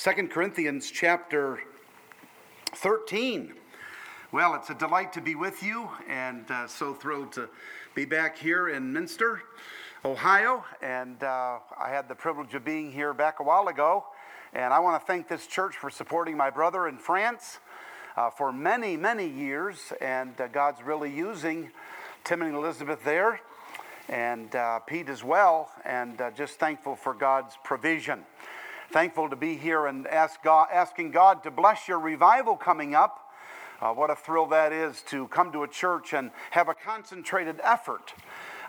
Second Corinthians chapter 13. Well, it's a delight to be with you, and uh, so thrilled to be back here in Minster, Ohio. And uh, I had the privilege of being here back a while ago. And I want to thank this church for supporting my brother in France uh, for many, many years. And uh, God's really using Tim and Elizabeth there, and uh, Pete as well. And uh, just thankful for God's provision. Thankful to be here and ask God, asking God to bless your revival coming up. Uh, what a thrill that is to come to a church and have a concentrated effort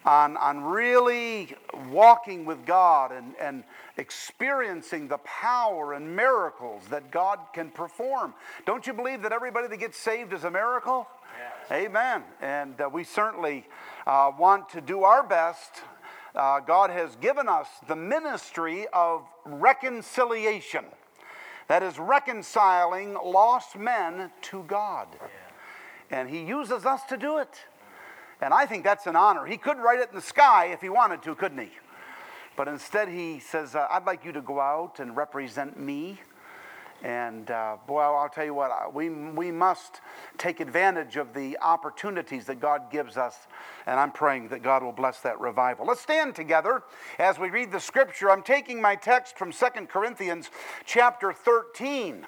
on, on really walking with God and, and experiencing the power and miracles that God can perform. Don't you believe that everybody that gets saved is a miracle? Yes. Amen. And uh, we certainly uh, want to do our best. Uh, God has given us the ministry of reconciliation. That is reconciling lost men to God. And He uses us to do it. And I think that's an honor. He could write it in the sky if he wanted to, couldn't he? But instead, he says, uh, I'd like you to go out and represent me. And uh, boy, I'll tell you what, we, we must take advantage of the opportunities that God gives us. And I'm praying that God will bless that revival. Let's stand together as we read the scripture. I'm taking my text from Second Corinthians chapter 13.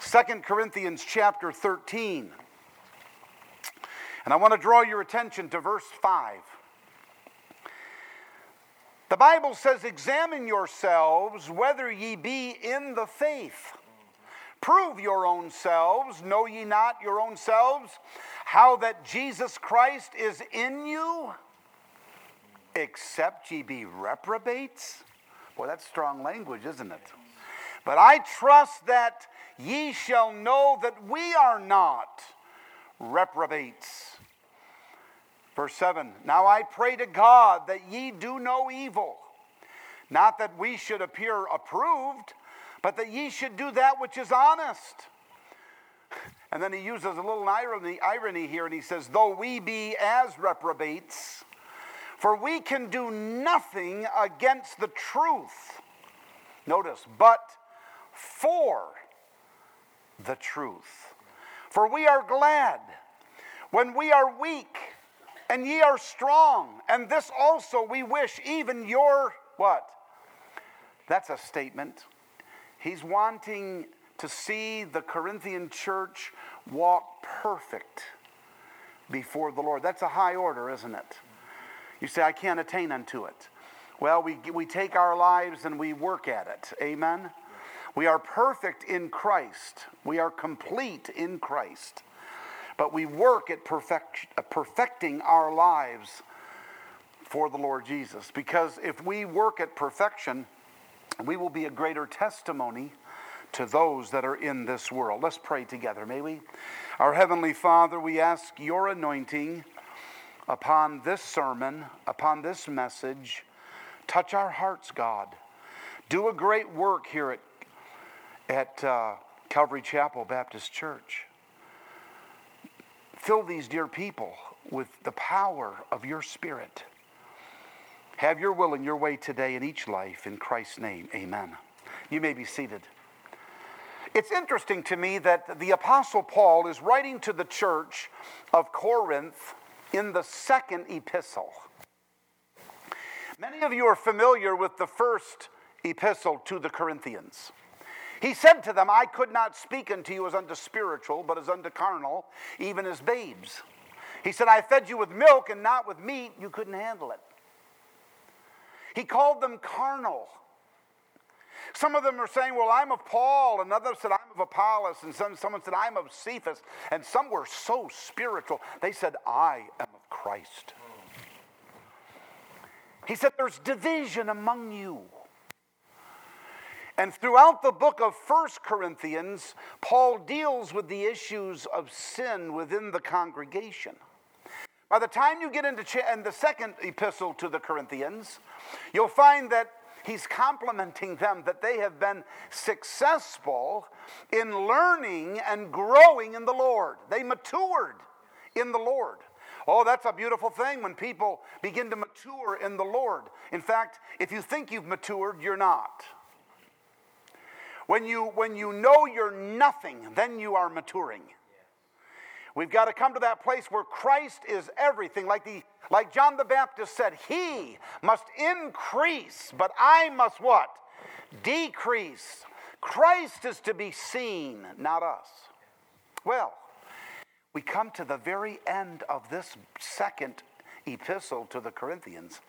2 Corinthians chapter 13. And I want to draw your attention to verse 5. The Bible says, Examine yourselves whether ye be in the faith. Prove your own selves. Know ye not your own selves how that Jesus Christ is in you, except ye be reprobates? Boy, that's strong language, isn't it? But I trust that ye shall know that we are not reprobates. Verse 7 Now I pray to God that ye do no evil, not that we should appear approved but that ye should do that which is honest. And then he uses a little irony, irony here, and he says, Though we be as reprobates, for we can do nothing against the truth. Notice, but for the truth. For we are glad when we are weak, and ye are strong. And this also we wish, even your what? That's a statement. He's wanting to see the Corinthian church walk perfect before the Lord. That's a high order, isn't it? You say, I can't attain unto it. Well, we, we take our lives and we work at it. Amen? We are perfect in Christ, we are complete in Christ. But we work at perfect, uh, perfecting our lives for the Lord Jesus. Because if we work at perfection, we will be a greater testimony to those that are in this world. Let's pray together, may we? Our Heavenly Father, we ask your anointing upon this sermon, upon this message. Touch our hearts, God. Do a great work here at, at uh, Calvary Chapel Baptist Church. Fill these dear people with the power of your Spirit. Have your will and your way today in each life. In Christ's name, amen. You may be seated. It's interesting to me that the Apostle Paul is writing to the church of Corinth in the second epistle. Many of you are familiar with the first epistle to the Corinthians. He said to them, I could not speak unto you as unto spiritual, but as unto carnal, even as babes. He said, I fed you with milk and not with meat. You couldn't handle it. He called them carnal. Some of them are saying, Well, I'm of Paul, and others said, I'm of Apollos, and some, someone said, I'm of Cephas, and some were so spiritual, they said, I am of Christ. He said, There's division among you. And throughout the book of First Corinthians, Paul deals with the issues of sin within the congregation. By the time you get into ch- in the second epistle to the Corinthians, you'll find that he's complimenting them that they have been successful in learning and growing in the Lord. They matured in the Lord. Oh, that's a beautiful thing when people begin to mature in the Lord. In fact, if you think you've matured, you're not. When you, when you know you're nothing, then you are maturing. We've got to come to that place where Christ is everything. Like, the, like John the Baptist said, He must increase, but I must what? Decrease. Christ is to be seen, not us. Well, we come to the very end of this second epistle to the Corinthians,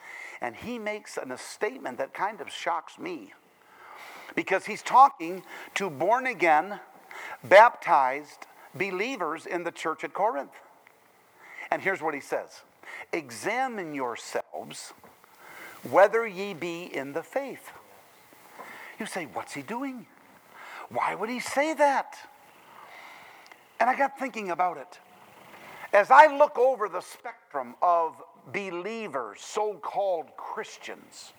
and he makes an, a statement that kind of shocks me because he's talking to born again, baptized believers in the church at Corinth. And here's what he says Examine yourselves whether ye be in the faith. You say, What's he doing? Why would he say that? And I got thinking about it. As I look over the spectrum of believers, so called Christians,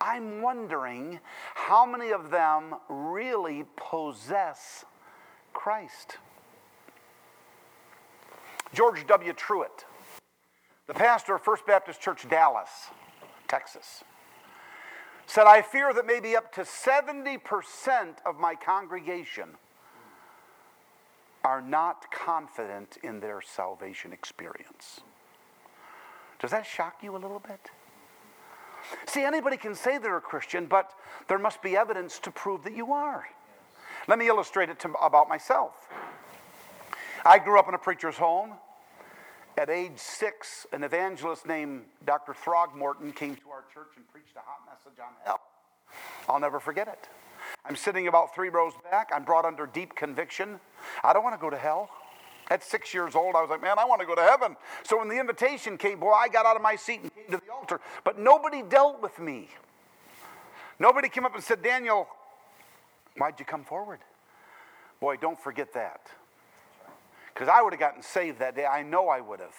I'm wondering how many of them really possess Christ. George W. Truett, the pastor of First Baptist Church, Dallas, Texas, said, I fear that maybe up to 70% of my congregation are not confident in their salvation experience. Does that shock you a little bit? See, anybody can say they're a Christian, but there must be evidence to prove that you are. Let me illustrate it to, about myself. I grew up in a preacher's home. At age six, an evangelist named Dr. Throgmorton came to our church and preached a hot message on hell. I'll never forget it. I'm sitting about three rows back. I'm brought under deep conviction. I don't want to go to hell. At six years old, I was like, man, I want to go to heaven. So when the invitation came, boy, I got out of my seat and came to the altar. But nobody dealt with me. Nobody came up and said, Daniel, why'd you come forward? Boy, don't forget that. Because I would have gotten saved that day. I know I would have.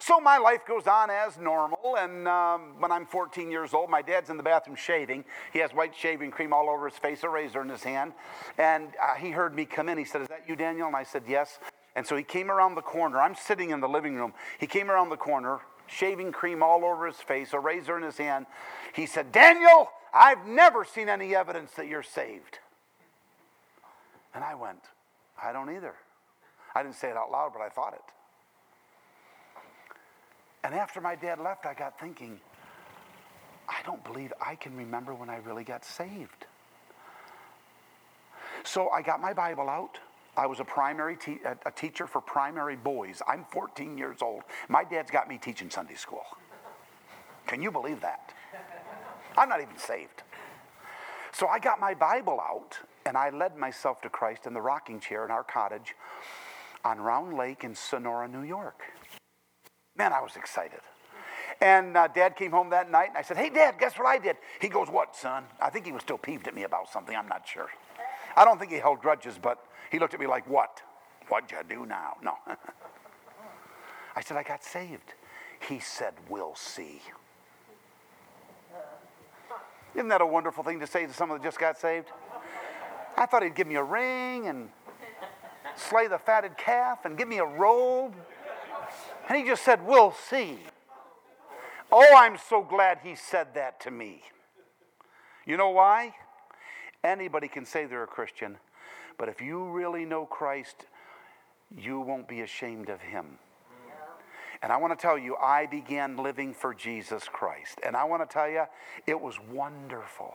So my life goes on as normal. And um, when I'm 14 years old, my dad's in the bathroom shaving. He has white shaving cream all over his face, a razor in his hand. And uh, he heard me come in. He said, Is that you, Daniel? And I said, Yes. And so he came around the corner. I'm sitting in the living room. He came around the corner, shaving cream all over his face, a razor in his hand. He said, Daniel, I've never seen any evidence that you're saved. And I went, I don't either. I didn't say it out loud, but I thought it. And after my dad left, I got thinking, I don't believe I can remember when I really got saved. So I got my Bible out. I was a primary te- a teacher for primary boys. I'm 14 years old. My dad's got me teaching Sunday school. Can you believe that? I'm not even saved. So I got my Bible out and I led myself to Christ in the rocking chair in our cottage on Round Lake in Sonora, New York. Man, I was excited. And uh, dad came home that night and I said, Hey, dad, guess what I did? He goes, What, son? I think he was still peeved at me about something. I'm not sure. I don't think he held grudges, but he looked at me like, What? What'd you do now? No. I said, I got saved. He said, We'll see. Isn't that a wonderful thing to say to someone that just got saved? I thought he'd give me a ring and slay the fatted calf and give me a robe. And he just said, We'll see. Oh, I'm so glad he said that to me. You know why? Anybody can say they're a Christian, but if you really know Christ, you won't be ashamed of him. And I want to tell you, I began living for Jesus Christ. And I want to tell you, it was wonderful.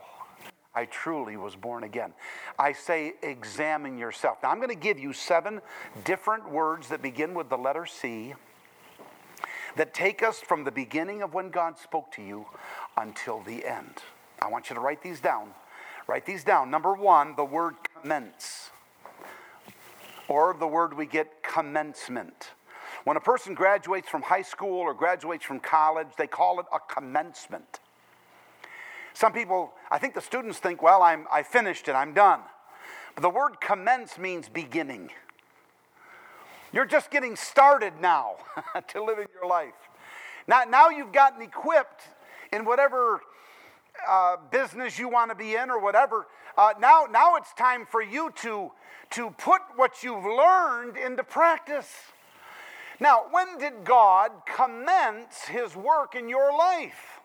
I truly was born again. I say, examine yourself. Now, I'm going to give you seven different words that begin with the letter C that take us from the beginning of when God spoke to you until the end. I want you to write these down. Write these down. Number one, the word commence, or the word we get commencement. When a person graduates from high school or graduates from college, they call it a commencement. Some people, I think the students think, well, I'm, I finished it, I'm done. But the word commence means beginning. You're just getting started now to living your life. Now, now you've gotten equipped in whatever uh, business you want to be in or whatever. Uh, now, now it's time for you to, to put what you've learned into practice. Now, when did God commence his work in your life?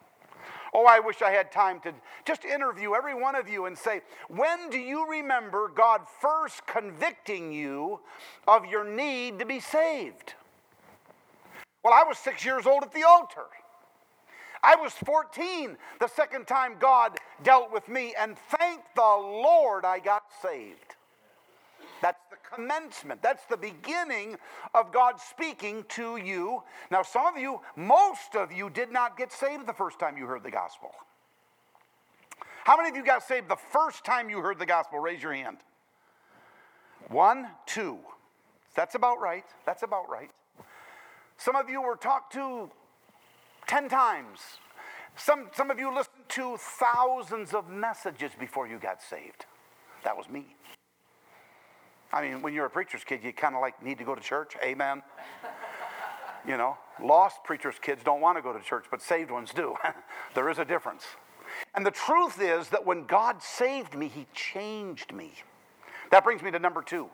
Oh, I wish I had time to just interview every one of you and say, when do you remember God first convicting you of your need to be saved? Well, I was six years old at the altar. I was 14 the second time God dealt with me, and thank the Lord I got saved. That's the commencement. That's the beginning of God speaking to you. Now, some of you, most of you, did not get saved the first time you heard the gospel. How many of you got saved the first time you heard the gospel? Raise your hand. One, two. That's about right. That's about right. Some of you were talked to 10 times. Some, some of you listened to thousands of messages before you got saved. That was me. I mean, when you're a preacher's kid, you kind of like need to go to church. Amen. you know, lost preacher's kids don't want to go to church, but saved ones do. there is a difference. And the truth is that when God saved me, He changed me. That brings me to number two.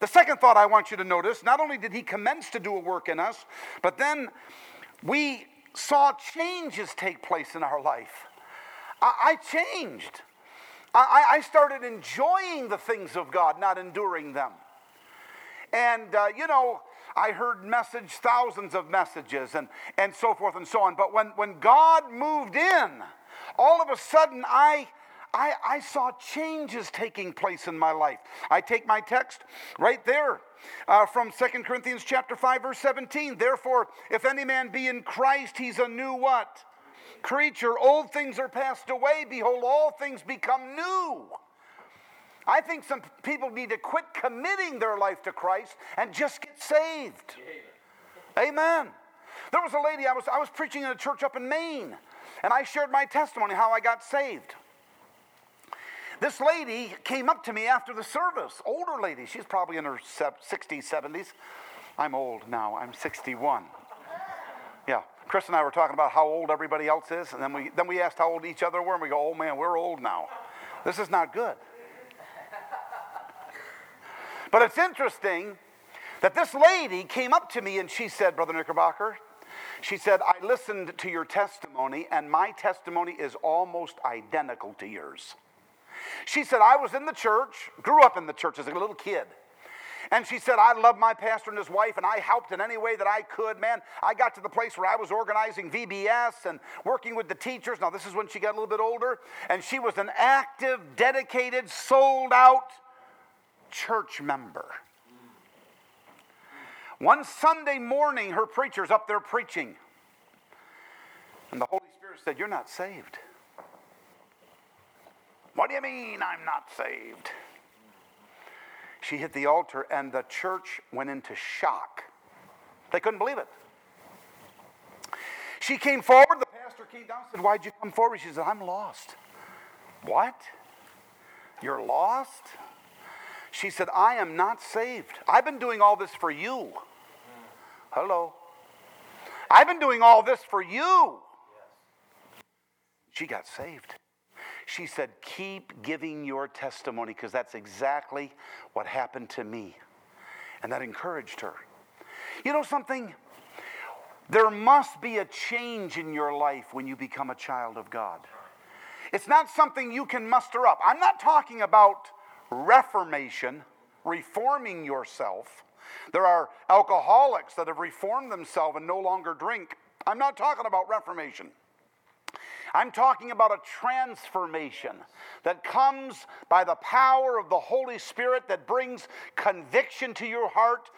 The second thought I want you to notice not only did He commence to do a work in us, but then we saw changes take place in our life. I, I changed. I, I, started enjoying the things of God, not enduring them. And, uh, you know, I heard message, thousands of messages, and, and so forth and so on. But when, when God moved in, all of a sudden I, I, I saw changes taking place in my life. I take my text right there uh, from Second Corinthians chapter 5, verse 17. Therefore, if any man be in Christ, he's a new what? Creature. Old things are passed away. Behold, all things become new. I think some people need to quit committing their life to Christ and just get saved. Amen. There was a lady, I was, I was preaching in a church up in Maine, and I shared my testimony how I got saved. This lady came up to me after the service, older lady, she's probably in her 60s, 70s. I'm old now, I'm 61. Chris and I were talking about how old everybody else is, and then we, then we asked how old each other were, and we go, oh man, we're old now. This is not good. But it's interesting that this lady came up to me and she said, Brother Knickerbocker, she said, I listened to your testimony, and my testimony is almost identical to yours. She said, I was in the church, grew up in the church as a little kid. And she said, I love my pastor and his wife, and I helped in any way that I could. Man, I got to the place where I was organizing VBS and working with the teachers. Now, this is when she got a little bit older, and she was an active, dedicated, sold out church member. One Sunday morning, her preacher's up there preaching. And the Holy Spirit said, You're not saved. What do you mean I'm not saved? She hit the altar, and the church went into shock. They couldn't believe it. She came forward, the pastor came down and said, Why'd you come forward? She said, I'm lost. What? You're lost? She said, I am not saved. I've been doing all this for you. Hello. I've been doing all this for you. She got saved. She said, Keep giving your testimony because that's exactly what happened to me. And that encouraged her. You know something? There must be a change in your life when you become a child of God. It's not something you can muster up. I'm not talking about reformation, reforming yourself. There are alcoholics that have reformed themselves and no longer drink. I'm not talking about reformation. I'm talking about a transformation that comes by the power of the Holy Spirit that brings conviction to your heart,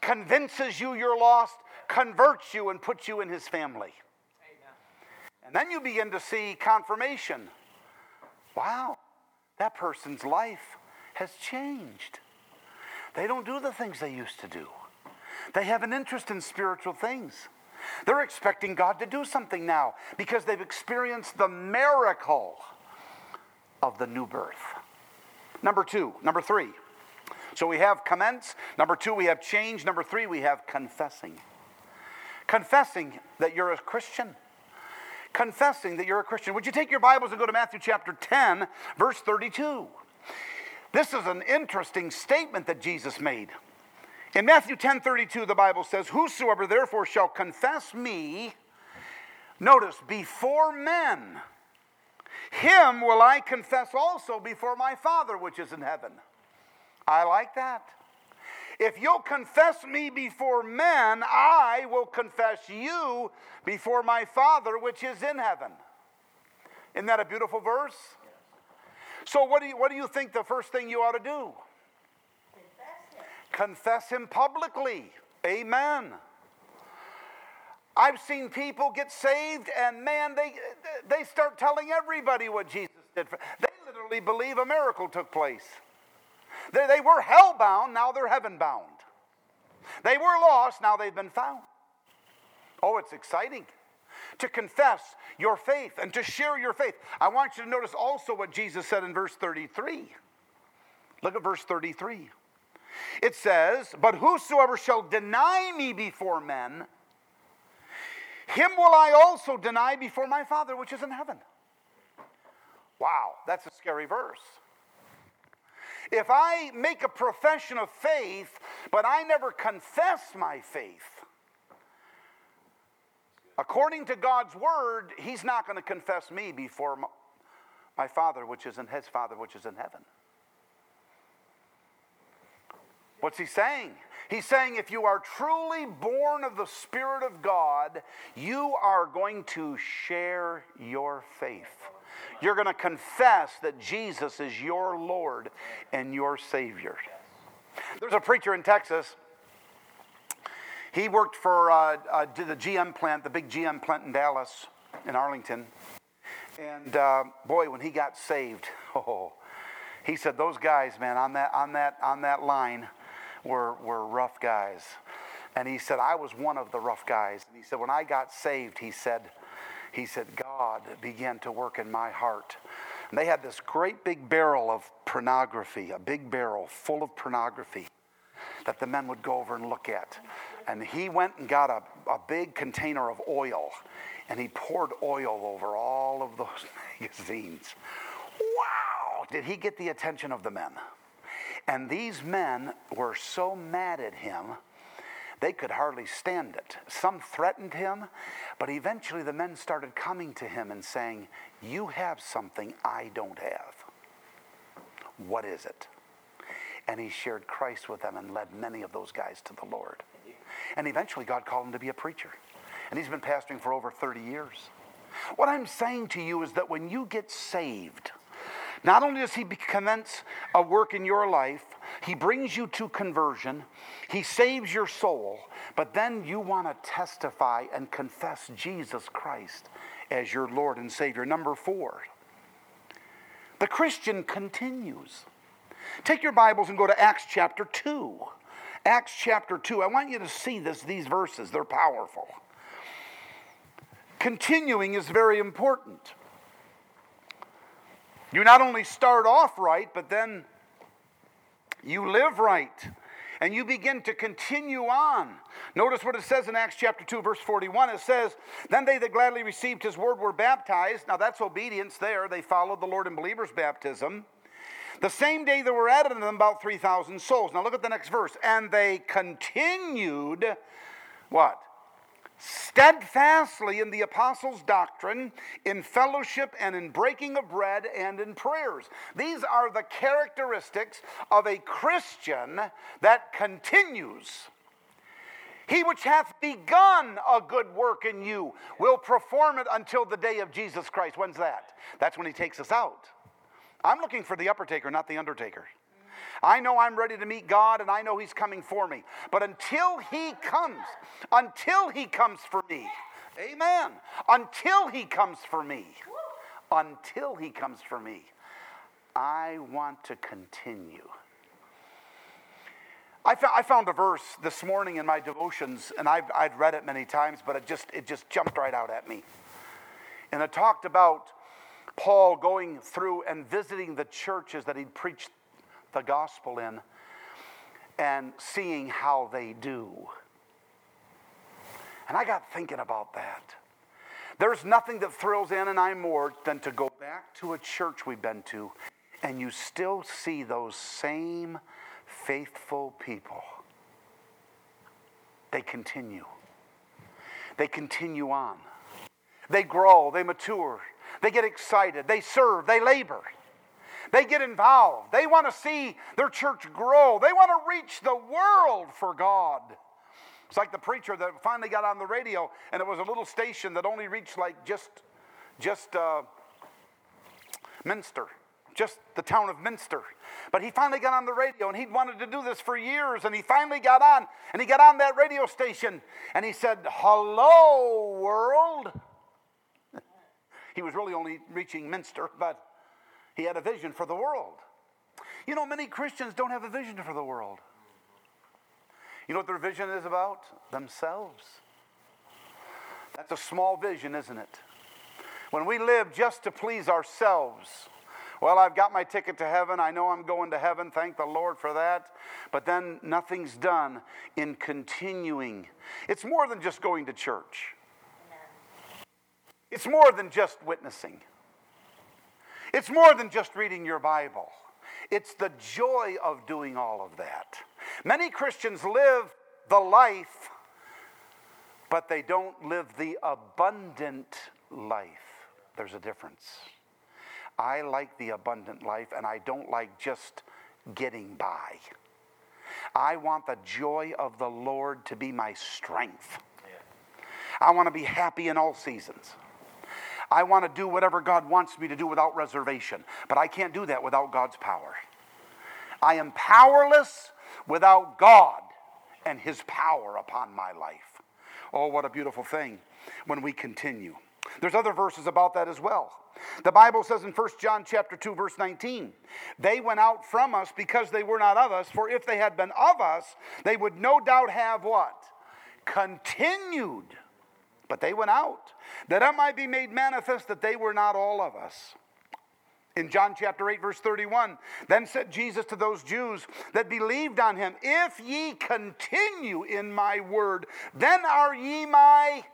convinces you you're lost, converts you, and puts you in His family. Amen. And then you begin to see confirmation. Wow, that person's life has changed. They don't do the things they used to do. They have an interest in spiritual things. They're expecting God to do something now because they've experienced the miracle of the new birth. Number two, number three. So we have commence. Number two, we have change. Number three, we have confessing. Confessing that you're a Christian. Confessing that you're a Christian. Would you take your Bibles and go to Matthew chapter 10, verse 32? This is an interesting statement that Jesus made. In Matthew 10 32, the Bible says, Whosoever therefore shall confess me Notice, before men, him will I confess also before my Father which is in heaven. I like that. If you'll confess me before men, I will confess you before my Father which is in heaven. Isn't that a beautiful verse? So, what do you, what do you think the first thing you ought to do? Confess him, publicly. Amen. I've seen people get saved, and man, they, they start telling everybody what Jesus did. For, they literally believe a miracle took place. They, they were hell bound, now they're heaven bound. They were lost, now they've been found. Oh, it's exciting to confess your faith and to share your faith. I want you to notice also what Jesus said in verse 33. Look at verse 33. It says, But whosoever shall deny me before men, him will I also deny before my Father which is in heaven. Wow, that's a scary verse. If I make a profession of faith, but I never confess my faith, according to God's word, He's not going to confess me before my Father, which is in His Father, which is in heaven. What's He saying? He's saying if you are truly born of the Spirit of God, you are going to share your faith. You're going to confess that Jesus is your Lord and your Savior. There's a preacher in Texas. He worked for uh, uh, the GM plant, the big GM plant in Dallas, in Arlington. And uh, boy, when he got saved, oh, he said those guys, man, on that on that on that line, were were rough guys. And he said I was one of the rough guys. And he said when I got saved, he said he said, God began to work in my heart. And they had this great big barrel of pornography, a big barrel full of pornography that the men would go over and look at. And he went and got a, a big container of oil and he poured oil over all of those magazines. Wow! Did he get the attention of the men? And these men were so mad at him they could hardly stand it. Some threatened him, but eventually the men started coming to him and saying, You have something I don't have. What is it? And he shared Christ with them and led many of those guys to the Lord. And eventually God called him to be a preacher. And he's been pastoring for over 30 years. What I'm saying to you is that when you get saved, not only does he commence a work in your life, he brings you to conversion, he saves your soul, but then you want to testify and confess Jesus Christ as your Lord and Savior. Number four, the Christian continues. Take your Bibles and go to Acts chapter 2. Acts chapter 2. I want you to see this, these verses, they're powerful. Continuing is very important. You not only start off right, but then you live right. And you begin to continue on. Notice what it says in Acts chapter 2, verse 41. It says, Then they that gladly received his word were baptized. Now that's obedience there. They followed the Lord in believers' baptism. The same day there were added to them about 3,000 souls. Now look at the next verse. And they continued, what? Steadfastly in the apostles' doctrine, in fellowship, and in breaking of bread, and in prayers. These are the characteristics of a Christian that continues. He which hath begun a good work in you will perform it until the day of Jesus Christ. When's that? That's when he takes us out. I'm looking for the upper taker, not the undertaker. I know I'm ready to meet God and I know He's coming for me. But until He comes, until He comes for me, amen. Until He comes for me, until He comes for me, I want to continue. I, found a verse this morning in my devotions, and I've, I'd read it many times, but it just, it just jumped right out at me. And it talked about Paul going through and visiting the churches that he'd preached the gospel in and seeing how they do. And I got thinking about that. There's nothing that thrills Ann and I more than to go back to a church we've been to and you still see those same faithful people. They continue. They continue on. They grow, they mature, they get excited, they serve, they labor. They get involved. They want to see their church grow. They want to reach the world for God. It's like the preacher that finally got on the radio, and it was a little station that only reached like just, just uh, Minster, just the town of Minster. But he finally got on the radio, and he'd wanted to do this for years, and he finally got on, and he got on that radio station, and he said, "Hello, world." he was really only reaching Minster, but he had a vision for the world. You know, many Christians don't have a vision for the world. You know what their vision is about? Themselves. That's a small vision, isn't it? When we live just to please ourselves, well, I've got my ticket to heaven. I know I'm going to heaven. Thank the Lord for that. But then nothing's done in continuing. It's more than just going to church, it's more than just witnessing, it's more than just reading your Bible. It's the joy of doing all of that. Many Christians live the life, but they don't live the abundant life. There's a difference. I like the abundant life, and I don't like just getting by. I want the joy of the Lord to be my strength. I want to be happy in all seasons. I want to do whatever God wants me to do without reservation, but I can't do that without God's power. I am powerless without God and His power upon my life. Oh, what a beautiful thing when we continue. There's other verses about that as well. The Bible says in 1 John chapter 2 verse 19, they went out from us because they were not of us, for if they had been of us, they would no doubt have what? Continued. But they went out, that it might be made manifest that they were not all of us. In John chapter 8, verse 31, then said Jesus to those Jews that believed on him, If ye continue in my word, then are ye my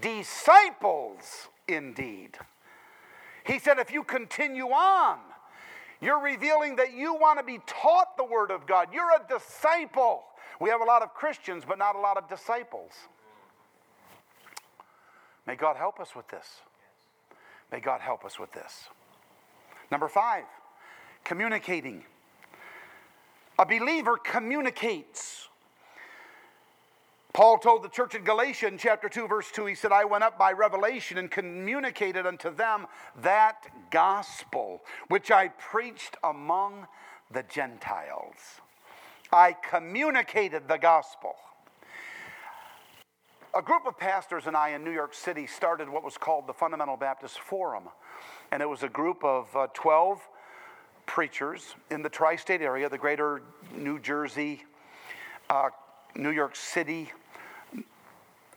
disciples indeed. He said, If you continue on, you're revealing that you want to be taught the word of God. You're a disciple. We have a lot of Christians, but not a lot of disciples. May God help us with this. May God help us with this. Number five, communicating. A believer communicates. Paul told the church in Galatians chapter 2, verse 2, he said, I went up by revelation and communicated unto them that gospel which I preached among the Gentiles. I communicated the gospel. A group of pastors and I in New York City started what was called the Fundamental Baptist Forum. And it was a group of uh, 12 preachers in the tri state area, the greater New Jersey, uh, New York City,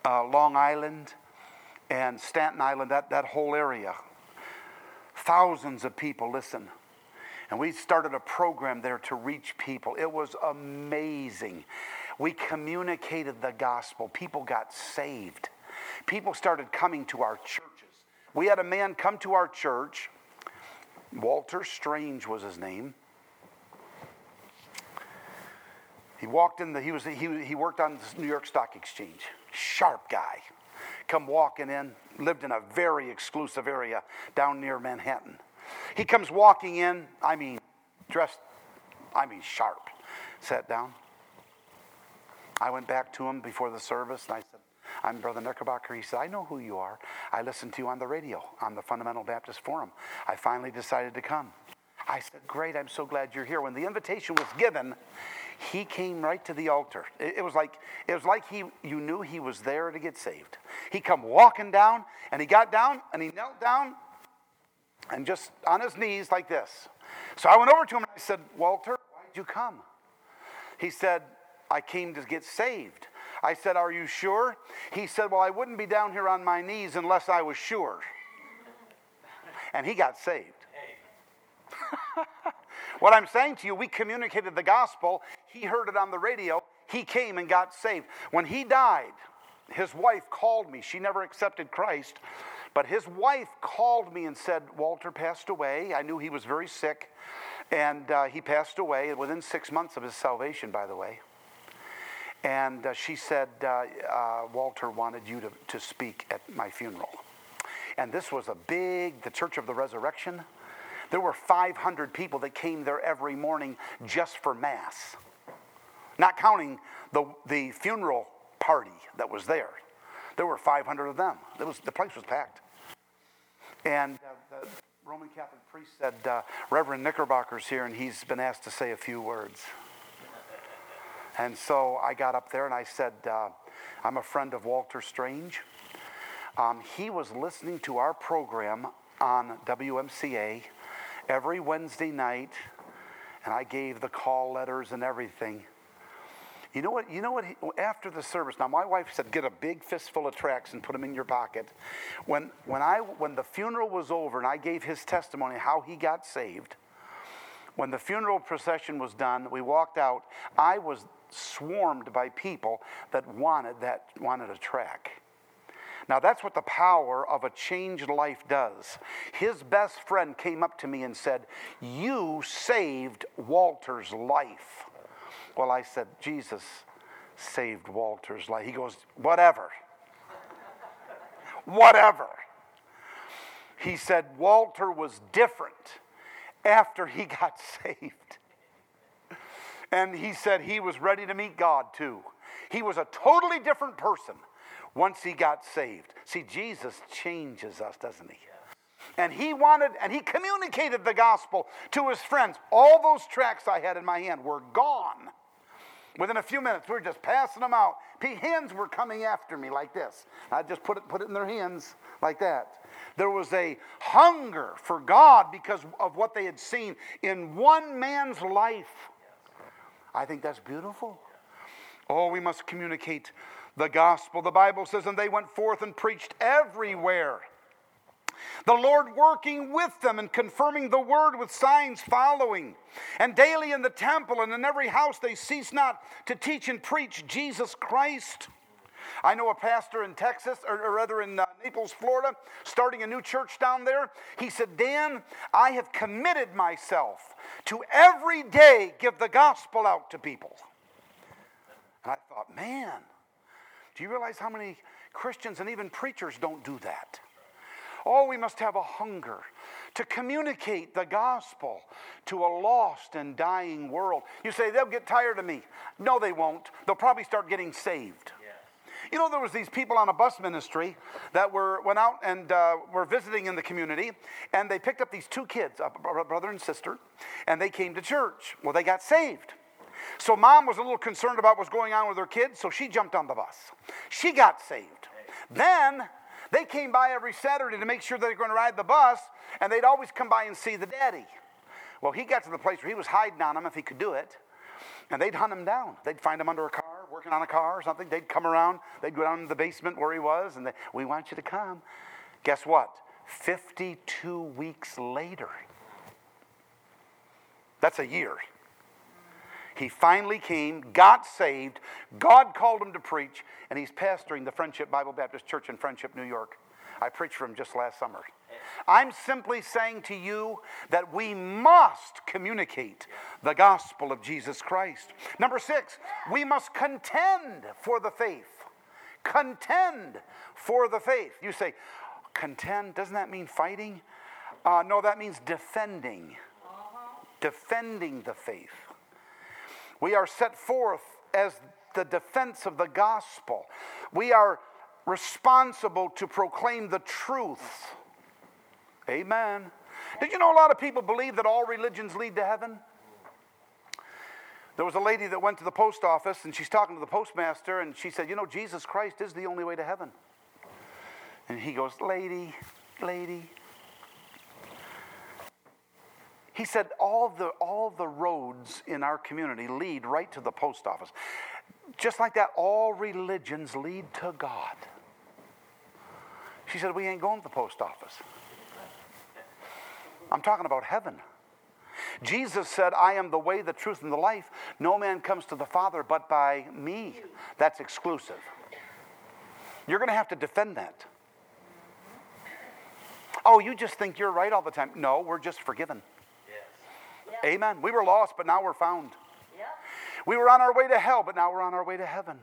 uh, Long Island, and Staten Island, that, that whole area. Thousands of people listen. And we started a program there to reach people. It was amazing. We communicated the gospel. People got saved. People started coming to our churches. We had a man come to our church. Walter Strange was his name. He walked in the, he was, he, he worked on the New York Stock Exchange. Sharp guy. Come walking in, lived in a very exclusive area down near Manhattan. He comes walking in, I mean, dressed, I mean, sharp. Sat down. I went back to him before the service and I said, I'm Brother Knickerbocker. He said, I know who you are. I listened to you on the radio on the Fundamental Baptist Forum. I finally decided to come. I said, Great, I'm so glad you're here. When the invitation was given, he came right to the altar. It, was like it was like he you knew he was there to get saved. He come walking down and he got down and he knelt down and just on his knees like this. So I went over to him and I said, Walter, why did you come? He said, I came to get saved. I said, Are you sure? He said, Well, I wouldn't be down here on my knees unless I was sure. And he got saved. what I'm saying to you, we communicated the gospel. He heard it on the radio. He came and got saved. When he died, his wife called me. She never accepted Christ, but his wife called me and said, Walter passed away. I knew he was very sick, and uh, he passed away within six months of his salvation, by the way. And uh, she said, uh, uh, Walter wanted you to, to speak at my funeral. And this was a big, the Church of the Resurrection. There were 500 people that came there every morning just for Mass, not counting the, the funeral party that was there. There were 500 of them. It Was, the place was packed. And uh, the Roman Catholic priest said, uh, Reverend Knickerbocker's here, and he's been asked to say a few words. And so I got up there and I said, uh, I'm a friend of Walter Strange. Um, he was listening to our program on WMCA every Wednesday night, and I gave the call letters and everything. You know what? You know what? He, after the service, now my wife said, "Get a big fistful of tracts and put them in your pocket." When when I when the funeral was over and I gave his testimony how he got saved, when the funeral procession was done, we walked out. I was swarmed by people that wanted that wanted a track. Now, that's what the power of a changed life does. His best friend came up to me and said, You saved Walter's life. Well, I said, Jesus saved Walter's life. He goes, Whatever. Whatever. He said, Walter was different after he got saved. And he said he was ready to meet God too. He was a totally different person once he got saved. See, Jesus changes us, doesn't he? And he wanted, and he communicated the gospel to his friends. All those tracts I had in my hand were gone. Within a few minutes, we were just passing them out. P hands were coming after me like this. I just put it, put it in their hands like that. There was a hunger for God because of what they had seen in one man's life. I think that's beautiful. Oh, we must communicate the gospel. The Bible says, and they went forth and preached everywhere. The Lord working with them and confirming the word with signs following. And daily in the temple and in every house they cease not to teach and preach Jesus Christ. I know a pastor in Texas, or, rather in uh, Naples, Florida, starting a new church down there. He said, Dan, I have committed myself to every day give the gospel out to people. And I thought, man, do you realize how many Christians and even preachers don't do that? Oh, we must have a hunger to communicate the gospel to a lost and dying world. You say they'll get tired of me. No, they won't. They'll probably start getting saved. You know, there was these people on a bus ministry that were went out and uh, were visiting in the community, and they picked up these two kids, a brother and sister, and they came to church. Well, they got saved. So mom was a little concerned about what's going on with her kids, so she jumped on the bus. She got saved. Then they came by every Saturday to make sure they were going to ride the bus, and they'd always come by and see the daddy. Well, he got to the place where he was hiding on them if he could do it, and they'd hunt him down. They'd find him under a car, working on a car or something. They'd come around, they'd go down to the basement where he was, and they, we want you to come. Guess what? 52 weeks later. That's a year. He finally came, got saved. God called him to preach, and he's pastoring the Friendship Bible Baptist Church in Friendship, New York. I preached for him just last summer. I'm simply saying to you that we must communicate the gospel of Jesus Christ. Number six, we must contend for the faith. Contend for the faith. You say, contend, doesn't that mean fighting? Uh, no, that means defending. Defending the faith. We are set forth as the defense of the gospel. We are responsible to proclaim the truth. Amen. Did you know a lot of people believe that all religions lead to heaven? There was a lady that went to the post office and she's talking to the postmaster and she said, You know, Jesus Christ is the only way to heaven. And he goes, Lady, lady, he said, all the, all the roads in our community lead right to the post office. Just like that, all religions lead to God. She said, We ain't going to the post office. I'm talking about heaven. Jesus said, I am the way, the truth, and the life. No man comes to the Father but by me. That's exclusive. You're going to have to defend that. Oh, you just think you're right all the time. No, we're just forgiven. Amen. We were lost, but now we're found. We were on our way to hell, but now we're on our way to heaven.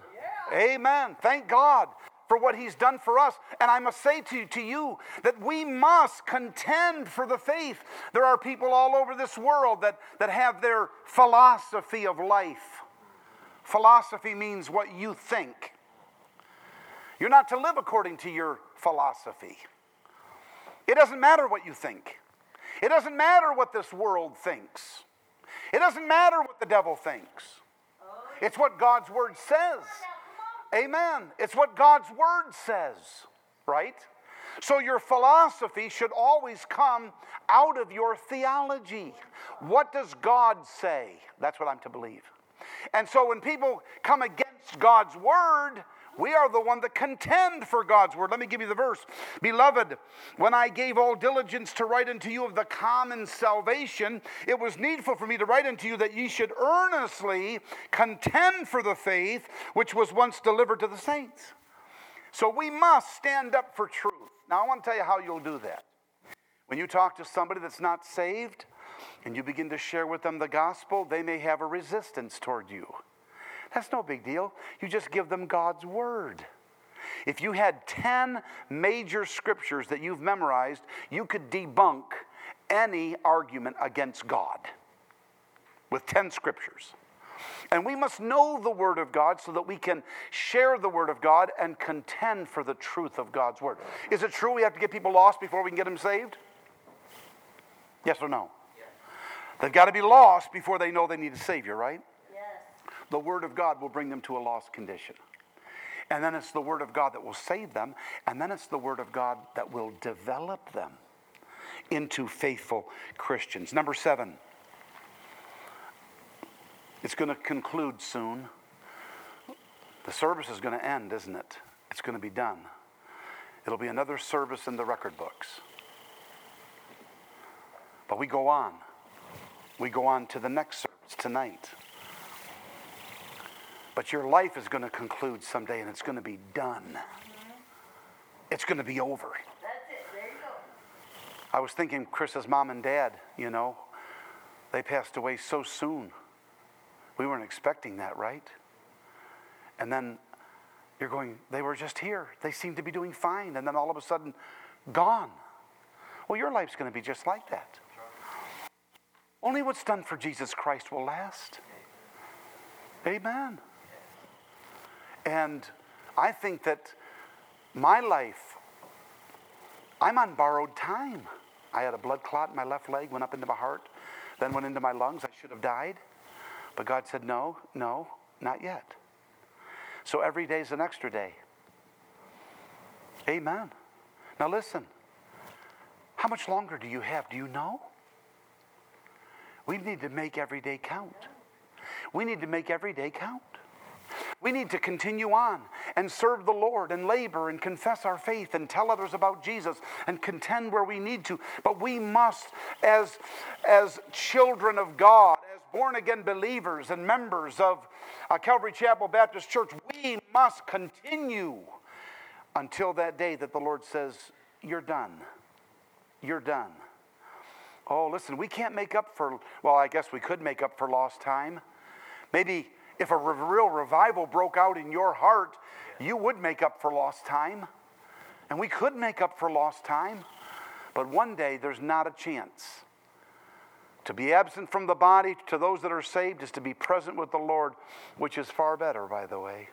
Amen. Thank God for what He's done for us. And I must say to, to you that we must contend for the faith. There are people all over this world that, that have their philosophy of life. Philosophy means what you think. You're not to live according to your philosophy. It doesn't matter what you think. It doesn't matter what this world thinks. It doesn't matter what the devil thinks. It's what God's word says. Amen. It's what God's word says, right? So your philosophy should always come out of your theology. What does God say? That's what I'm to believe. And so when people come against God's word, we are the one that contend for God's word. Let me give you the verse. Beloved, when I gave all diligence to write unto you of the common salvation, it was needful for me to write unto you that ye should earnestly contend for the faith which was once delivered to the saints. So we must stand up for truth. Now, I want to tell you how you'll do that. When you talk to somebody that's not saved and you begin to share with them the gospel, they may have a resistance toward you. That's no big deal. You just give them God's word. If you had 10 major scriptures that you've memorized, you could debunk any argument against God with 10 scriptures. And we must know the Word of God so that we can share the Word of God and contend for the truth of God's Word. Is it true we have to get people lost before we can get them saved? Yes or no? They've got to be lost before they know they need a Savior, right? The Word of God will bring them to a lost condition. And then it's the Word of God that will save them. And then it's the Word of God that will develop them into faithful Christians. Number seven, it's going to conclude soon. The service is going to end, isn't it? It's going to be done. It'll be another service in the record books. But we go on. We go on to the next service tonight. But your life is going to conclude someday and it's going to be done. It's going to be over. That's it. There you go. I was thinking Chris's mom and dad, you know, they passed away so soon. We weren't expecting that, right? And then you're going, they were just here. They seemed to be doing fine. And then all of a sudden, gone. Well, your life's going to be just like that. Only what's done for Jesus Christ will last. Amen. And I think that my life, I'm on borrowed time. I had a blood clot in my left leg, went up into my heart, then went into my lungs. I should have died. But God said, no, no, not yet. So every day is an extra day. Amen. Now listen, how much longer do you have? Do you know? We need to make every day count. We need to make every day count. We need to continue on and serve the Lord and labor and confess our faith and tell others about Jesus and contend where we need to. But we must, as, as children of God, as born again believers and members of uh, Calvary Chapel Baptist Church, we must continue until that day that the Lord says, You're done. You're done. Oh, listen, we can't make up for, well, I guess we could make up for lost time. Maybe if a real revival broke out in your heart, you would make up for lost time. And we could make up for lost time. But one day, there's not a chance. To be absent from the body to those that are saved is to be present with the Lord, which is far better, by the way.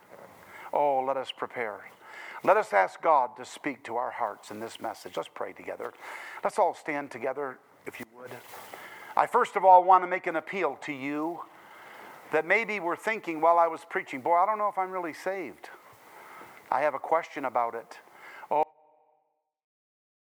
Oh, let us prepare. Let us ask God to speak to our hearts in this message. Let's pray together. Let's all stand together, if you would. I first of all want to make an appeal to you that maybe we're thinking while I was preaching, boy, I don't know if I'm really saved. I have a question about it.